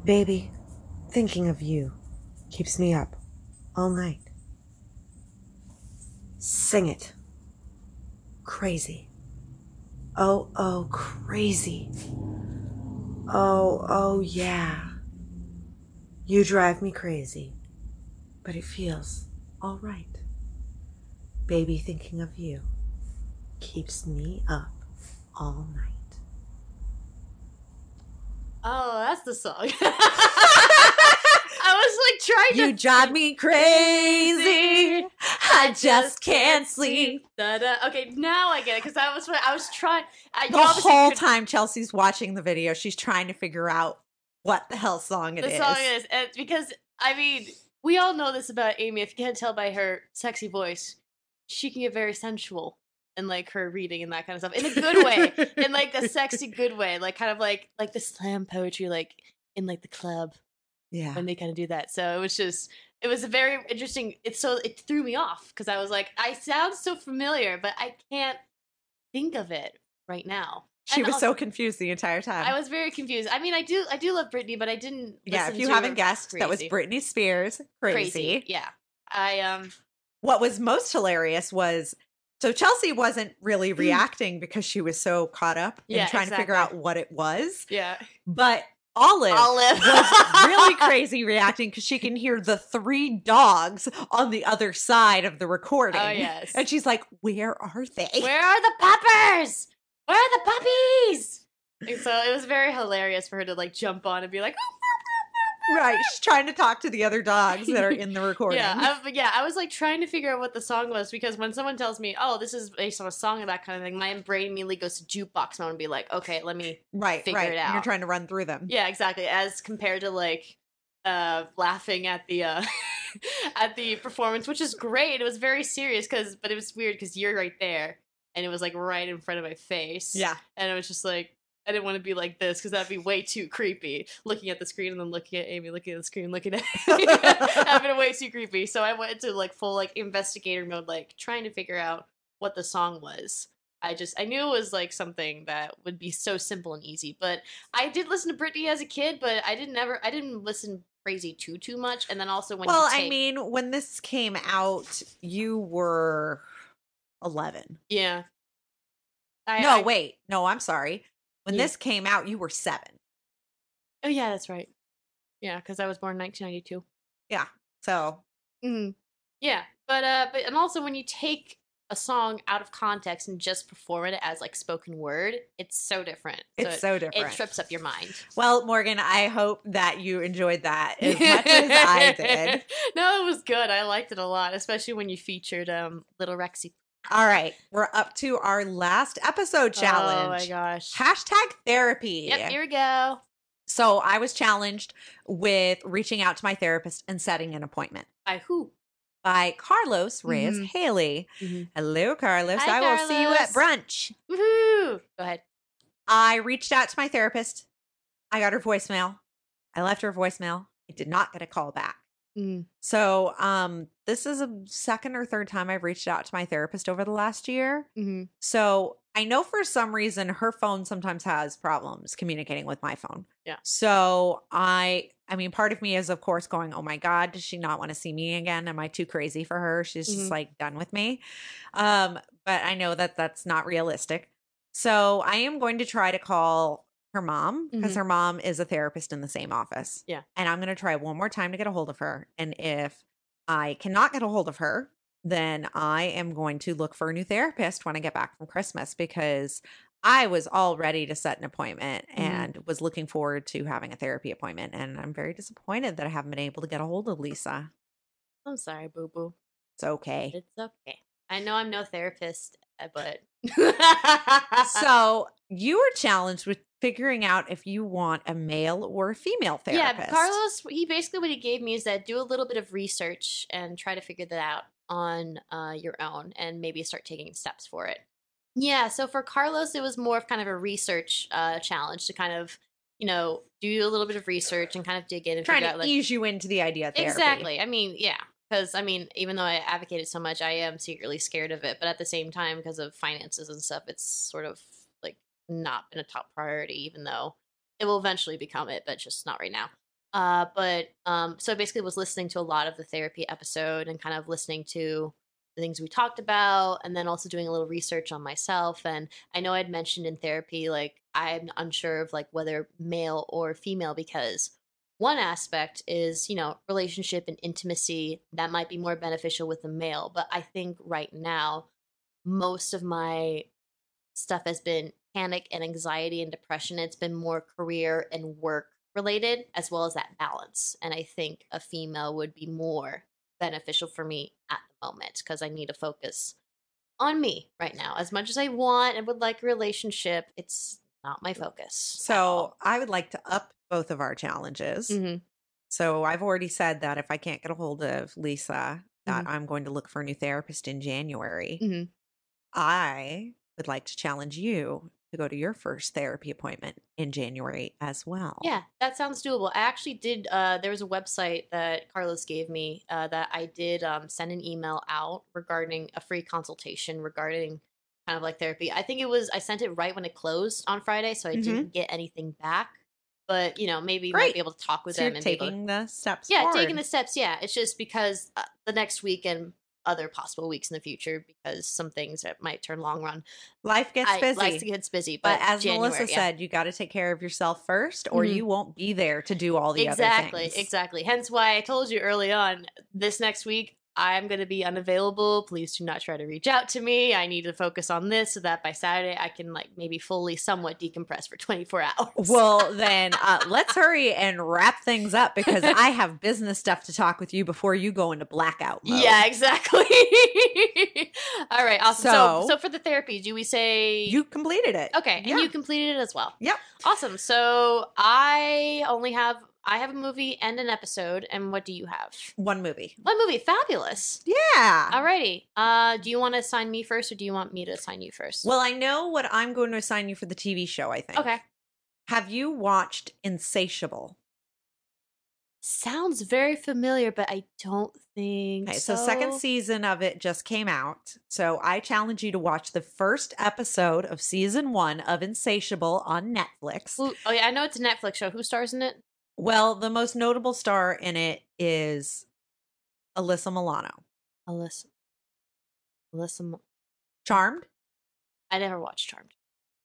Baby, thinking of you keeps me up all night. Sing it. Crazy. Oh, oh, crazy. Oh, oh, yeah. You drive me crazy, but it feels all right. Baby thinking of you keeps me up all night. Oh, that's the song. I was like trying to. You drive me crazy. I just can't sleep. Da, da. Okay, now I get it because I was I was trying. I, uh, The whole time Chelsea's watching the video, she's trying to figure out what the hell song it the is. song is and because I mean we all know this about Amy. If you can't tell by her sexy voice, she can get very sensual and like her reading and that kind of stuff in a good way, in like a sexy good way, like kind of like like the slam poetry, like in like the club Yeah. when they kind of do that. So it was just it was a very interesting. It's so it threw me off because I was like, I sound so familiar, but I can't think of it right now. She And was also- so confused the entire time. I was very confused. I mean, I do I do love Britney, but I didn't. yeah, if you haven't guessed, that was crazy. Britney Spears. Crazy. Yeah, I um. What was most hilarious was so Chelsea wasn't really reacting because she was so caught up in Mm. Yeah, trying to figure out what it was. Yeah, But Olive, Olive was really crazy reacting because she can hear the three dogs on the other side of the recording. Oh yes. And she's like, Where are they? Where are the puppers? Where are the puppies? And so it was very hilarious for her to like jump on and be like, oh, Right. She's trying to talk to the other dogs that are in the recording. Yeah, I, yeah. I was like trying to figure out what the song was because when someone tells me, "Oh, this is based on a song" and that kind of thing, my brain immediately goes to jukebox mode and be like, "Okay, let me." right, figure right. it And you're trying to run through them. Yeah, exactly. As compared to like uh laughing at the uh at the performance, which is great. It was very serious because, but it was weird because you're right there and it was like right in front of my face. Yeah. and it was just like. I didn't want to be like this because that'd be way too creepy. Looking at the screen and then looking at Amy, looking at the screen, looking at been way too creepy. So I went into like full like investigator mode, like trying to figure out what the song was. I just I knew it was like something that would be so simple and easy. But I did listen to Britney as a kid, but I didn't ever I didn't listen crazy too too much. And then also when well, you take, I mean, when this came out, you were 11. yeah. I, no, I- wait. No, I'm sorry. When Yeah. this came out, you were seven. Oh yeah, that's right. Yeah, because I was born in 1992. So hmm Yeah, but uh, but and also when you take a song out of context and just perform it as like spoken word, it's so different. So it's it, so different. it trips up your mind. well, Morgan, I hope that you enjoyed that as much as I did. no, it was good. I liked it a lot, especially when you featured um Little Rexy. All right, we're up to our last episode challenge. Oh my gosh. Hashtag therapy. Yep, here we go. So I was challenged with reaching out to my therapist and setting an appointment By who? by Carlos Reyes Mhm. Haley. Mhm. Hello, Carlos. Hi, I will see you at brunch. Woohoo! Go ahead. I reached out to my therapist. I got her voicemail. I left her voicemail. I did not get a call back. Mm. So, um, this is a second or third time I've reached out to my therapist over the last year. hmm So I know for some reason her phone sometimes has problems communicating with my phone. Yeah. So I, I mean, part of me is of course going, "Oh my god, does she not want to see me again? Am I too crazy for her? She's just Mhm. like done with me." Um, but I know that that's not realistic. So I am going to try to call her mom because Mhm. her mom is a therapist in the same office. Yeah. And I'm going to try one more time to get a hold of her. And if I cannot get a hold of her, then I am going to look for a new therapist when I get back from Christmas because I was all ready to set an appointment Mhm. and was looking forward to having a therapy appointment. And I'm very disappointed that I haven't been able to get a hold of Lisa. I'm sorry, boo boo. It's okay. It's okay. I know I'm no therapist, uh, but So you were challenged with figuring out if you want a male or a female therapist. Yeah, Carlos, he basically what he gave me is that do a little bit of research and try to figure that out on uh, your own and maybe start taking steps for it. Yeah, so for Carlos, it was more of kind of a research uh, challenge to kind of, you know, do a little bit of research and kind of dig in and trying to out like ease you into the idea of therapy. exactly. I mean, yeah, because I mean, even though I advocated so much, I am secretly scared of it. But at the same time, because of finances and stuff, it's sort of not been a top priority. Even though it will eventually become it, but just not right now. Uh, but um, so basically, was listening to a lot of the therapy episode and kind of listening to the things we talked about, and then also doing a little research on myself. And I know I'd mentioned in therapy, like I'm unsure of like whether male or female because one aspect is you know relationship and intimacy that might be more beneficial with the male but i think right now most of my stuff has been panic and anxiety and depression it's been more career and work related as well as that balance and i think a female would be more beneficial for me at the moment because i need to focus on me right now as much as i want and would like a relationship it's not my focus So I would like to up both of our challenges. hmm So I've already said that if I can't get a hold of Lisa, that Mhm. I'm going to look for a new therapist in January. hmm I would like to challenge you to go to your first therapy appointment in January as well. Yeah, that sounds doable. I actually did. Uh, there was a website that Carlos gave me uh, that I did um, send an email out regarding a free consultation regarding kind of like therapy. I think it was I sent it right when it closed on Friday, so I didn't get anything back. But you know, maybe might Great. be able to talk with So them and able to- taking the steps. yeah, forward. taking the steps. Yeah, it's just because uh, the next week and other possible weeks in the future because some things that might turn long run. life gets I, busy. Life gets busy, but, but as January, Melissa yeah. said, you got to take care of yourself first, or Mhm. you won't be there to do all the other things. exactly exactly hence why i told you early on this next week i'm going to be unavailable please do not try to reach out to me i need to focus on this so that by saturday i can like maybe fully somewhat decompress for 24 hours Well, then uh, let's hurry and wrap things up because I have business stuff to talk with you before you go into blackout mode. yeah exactly all right awesome so, So- so for the therapy do we say You completed it. okay Yeah. and you completed it as well Yep. awesome so i only have i have a movie and an episode and what do you have One movie. one movie fabulous Yeah. Alrighty. Uh, do you want to assign me first, or do you want me to assign you first? Well, I know what I'm going to assign you for the TV show, I think. okay. Have you watched Insatiable? sounds very familiar, but I don't think Okay, so. so second season of it just came out. So I challenge you to watch the first episode of season one of Insatiable on Netflix. Who, oh yeah, I know it's a Netflix show. Who stars in it? Well, the most notable star in it is Alyssa Milano. Alyssa. Alyssa. Charmed? I never watched Charmed.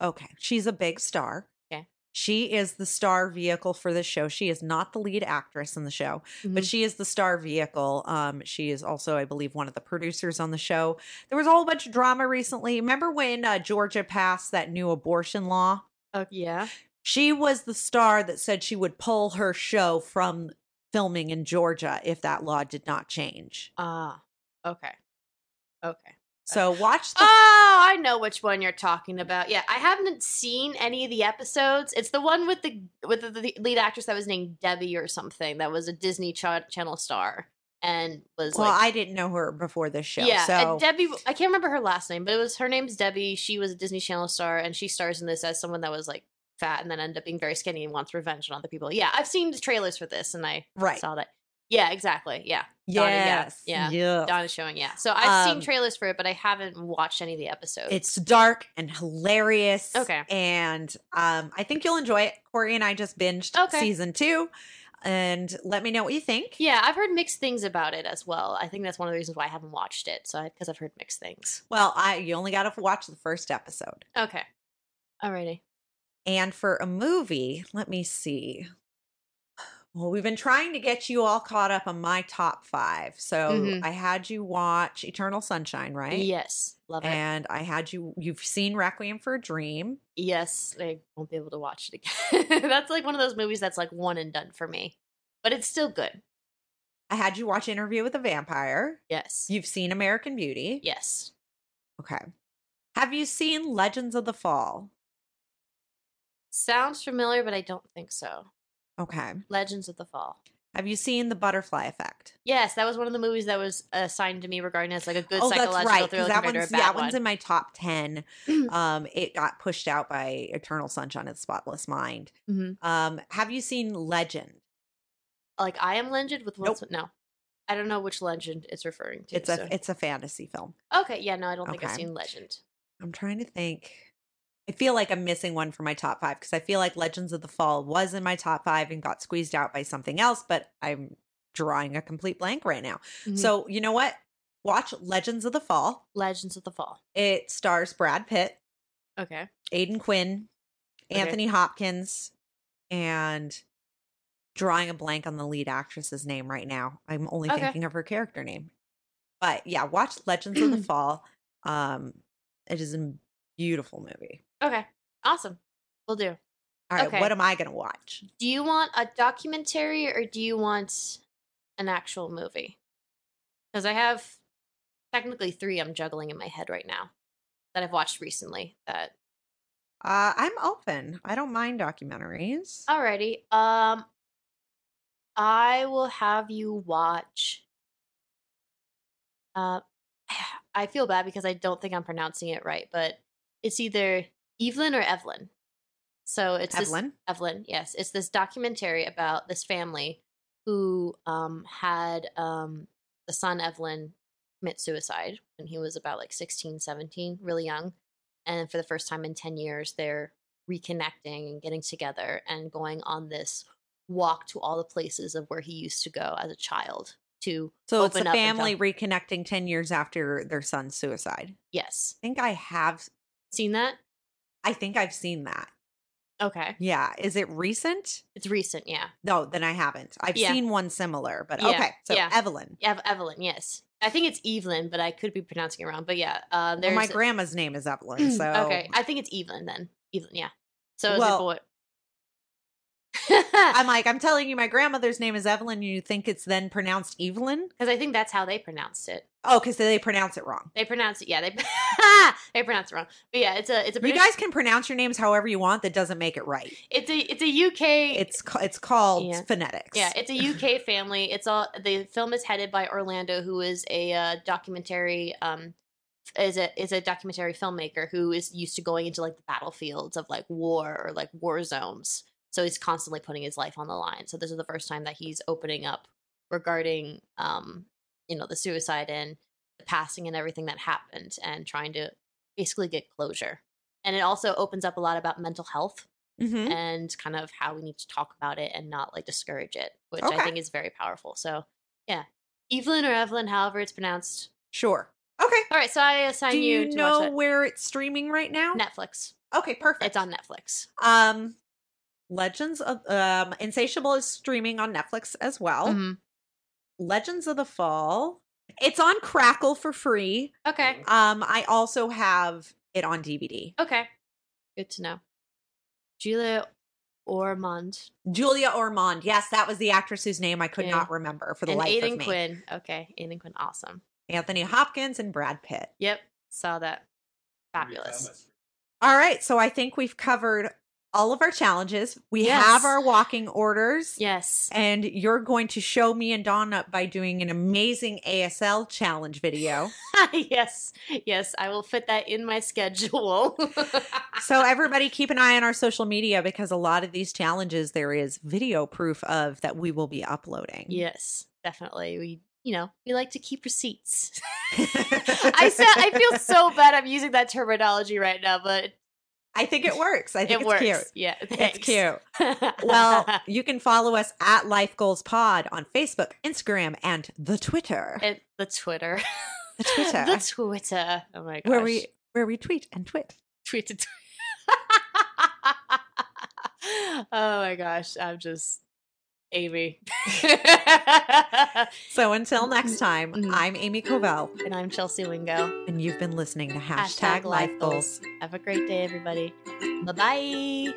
Okay. She's a big star. Okay. She is the star vehicle for the show. She is not the lead actress in the show, but Mhm. she is the star vehicle. Um, she is also, I believe, one of the producers on the show. There was a whole bunch of drama recently. Remember when uh, Georgia passed that new abortion law? Oh yeah. She was the star that said she would pull her show from filming in Georgia if that law did not change. Ah. okay. Okay. So watch the Oh, I know which one you're talking about. Yeah, I haven't seen any of the episodes. It's the one with the with the, the lead actress that was named Debbie or something. That was a Disney Ch- Channel star and was Well, like I didn't know her before this show. yeah, so and Debbie. I can't remember her last name, but it was her name's Debbie. She was a Disney Channel star, and she stars in this as someone that was like fat and then end up being very skinny and wants revenge on other people. Yeah, I've seen the trailers for this, and I Right. saw that. Yeah, exactly. Yeah, Donna, yeah, yeah. yeah. Don is showing. Yeah, so I've Um, seen trailers for it, but I haven't watched any of the episodes. It's dark and hilarious. Okay. And um, I think you'll enjoy it. Corey and I just binged Okay. season two. And let me know what you think. Yeah, I've heard mixed things about it as well. I think that's one of the reasons why I haven't watched it. So because I've heard mixed things. Well, I you only got to watch the first episode. Okay. Alrighty. And for a movie, let me see. Well, we've been trying to get you all caught up on my top five. So Mhm. I had you watch Eternal Sunshine, right? Yes, love it. And I had you, you've seen Requiem for a Dream. yes, I won't be able to watch it again. that's like one of those movies that's like one and done for me, but it's still good. I had you watch Interview with a Vampire. Yes. You've seen American Beauty. yes. Okay. Have you seen Legends of the Fall? Sounds familiar, but I don't think so. Okay. Legends of the Fall. Have you seen The Butterfly Effect? Yes, that was one of the movies that was assigned to me regarding as like a good oh, psychological right. thriller that compared one's to a bad that one. one's in my top ten. um, it got pushed out by Eternal Sunshine of the Spotless Mind. Mhm. Um, have you seen Legend? Like I Am Legend with Nope. no. I don't know which legend it's referring to. It's a so- it's a fantasy film. Okay, yeah, no, I don't think I've seen Legend. I'm trying to think. I feel like I'm missing one for my top five because I feel like Legends of the Fall was in my top five and got squeezed out by something else, but I'm drawing a complete blank right now. Mhm. So you know what? Watch Legends of the Fall. Legends of the Fall. It stars Brad Pitt, Okay. Aidan Quinn, Okay. Anthony Hopkins, and drawing a blank on the lead actress's name right now. I'm only Okay. thinking of her character name. But yeah, watch Legends of the Fall. Um, it is a beautiful movie. Okay. Awesome. We'll do. All right, Okay. what am I going to watch? Do you want a documentary or do you want an actual movie? Because I have technically three I'm juggling in my head right now that I've watched recently. That Uh, I'm open. I don't mind documentaries. alrighty. Um, I will have you watch. Uh, I feel bad because I don't think I'm pronouncing it right, but it's either Evelyn or Evelyn. So it's this- Evelyn. Evelyn, yes. It's this documentary about this family who um, had um, the son, Evelyn, commit suicide when he was about like 16, 17, really young. And for the first time in 10 years, they're reconnecting and getting together and going on this walk to all the places of where he used to go as a child to So it's open a up family reconnecting 10 years after their son's suicide. Yes. I think I have, Seen that? I think I've seen that. Okay. Yeah. Is it recent? It's recent, yeah. No, then I haven't. I've Yeah. seen one similar, but Yeah, okay. So yeah. Evelyn. Ev- Evelyn, yes. I think it's Evelyn, but I could be pronouncing it wrong. But yeah, uh, Well, my grandma's name is Evelyn. So okay. I think it's Evelyn then. Evelyn, yeah. So is Well- it boy? I'm like, I'm telling you, my grandmother's name is Evelyn. and You think it's then pronounced Evelyn? Because I think that's how they pronounced it. Oh, because they pronounce it wrong. They pronounce it, yeah. They they pronounce it wrong. But yeah, it's a it's a You guys can pronounce your names however you want. That doesn't make it right. it's a it's a UK It's it's called Yeah. phonetics. yeah it's a UK family. It's all the film is headed by Orlando, who is a uh, documentary um is a is a documentary filmmaker who is used to going into like the battlefields of like war or like war zones so he's constantly putting his life on the line. So this is the first time that he's opening up regarding, um, you know, the suicide and the passing and everything that happened, and trying to basically get closure. And it also opens up a lot about mental health Mhm. and kind of how we need to talk about it and not like discourage it, which Okay. I think is very powerful. So yeah, Evelyn or Evelyn, however it's pronounced. Sure. Okay. All right, so I assign Do you, you to know where it's streaming right now? Netflix. Okay, perfect. It's on Netflix. Um, Legends of um, Insatiable is streaming on Netflix as well. Mhm. Legends of the Fall. It's on Crackle for free. Okay. Um, I also have it on DVD. Okay. Good to know. Julia Ormond Julia Ormond. Yes, that was the actress whose name I could Yeah. not remember for the and life Aidan of me. Quinn. Okay, Aidan Quinn. Awesome. Anthony Hopkins and Brad Pitt. Yep, saw that. Fabulous. All right, so I think we've covered all of our challenges. We Yes. have our walking orders. Yes. And you're going to show me and Dawn up by doing an amazing ASL challenge video. yes. Yes. I will fit that in my schedule. so everybody keep an eye on our social media because a lot of these challenges there is video proof of that we will be uploading. yes, definitely. We, you know, we like to keep receipts. I said I feel so bad I'm using that terminology right now, but I think it works. I think it it's works. cute. Yeah, It's cute. Well, you can follow us at Life Goals Pod on Facebook, Instagram, and the Twitter. and the Twitter, The Twitter. the Twitter. Oh my gosh, where we where we tweet and twit. tweet to tweet. oh my gosh, I'm just Amy. So until next time, Mhm. I'm Amy Covell, and I'm Chelsea Wingo. and you've been listening to Hashtag Hashtag Life Goals. Have a great day, everybody. Bye bye.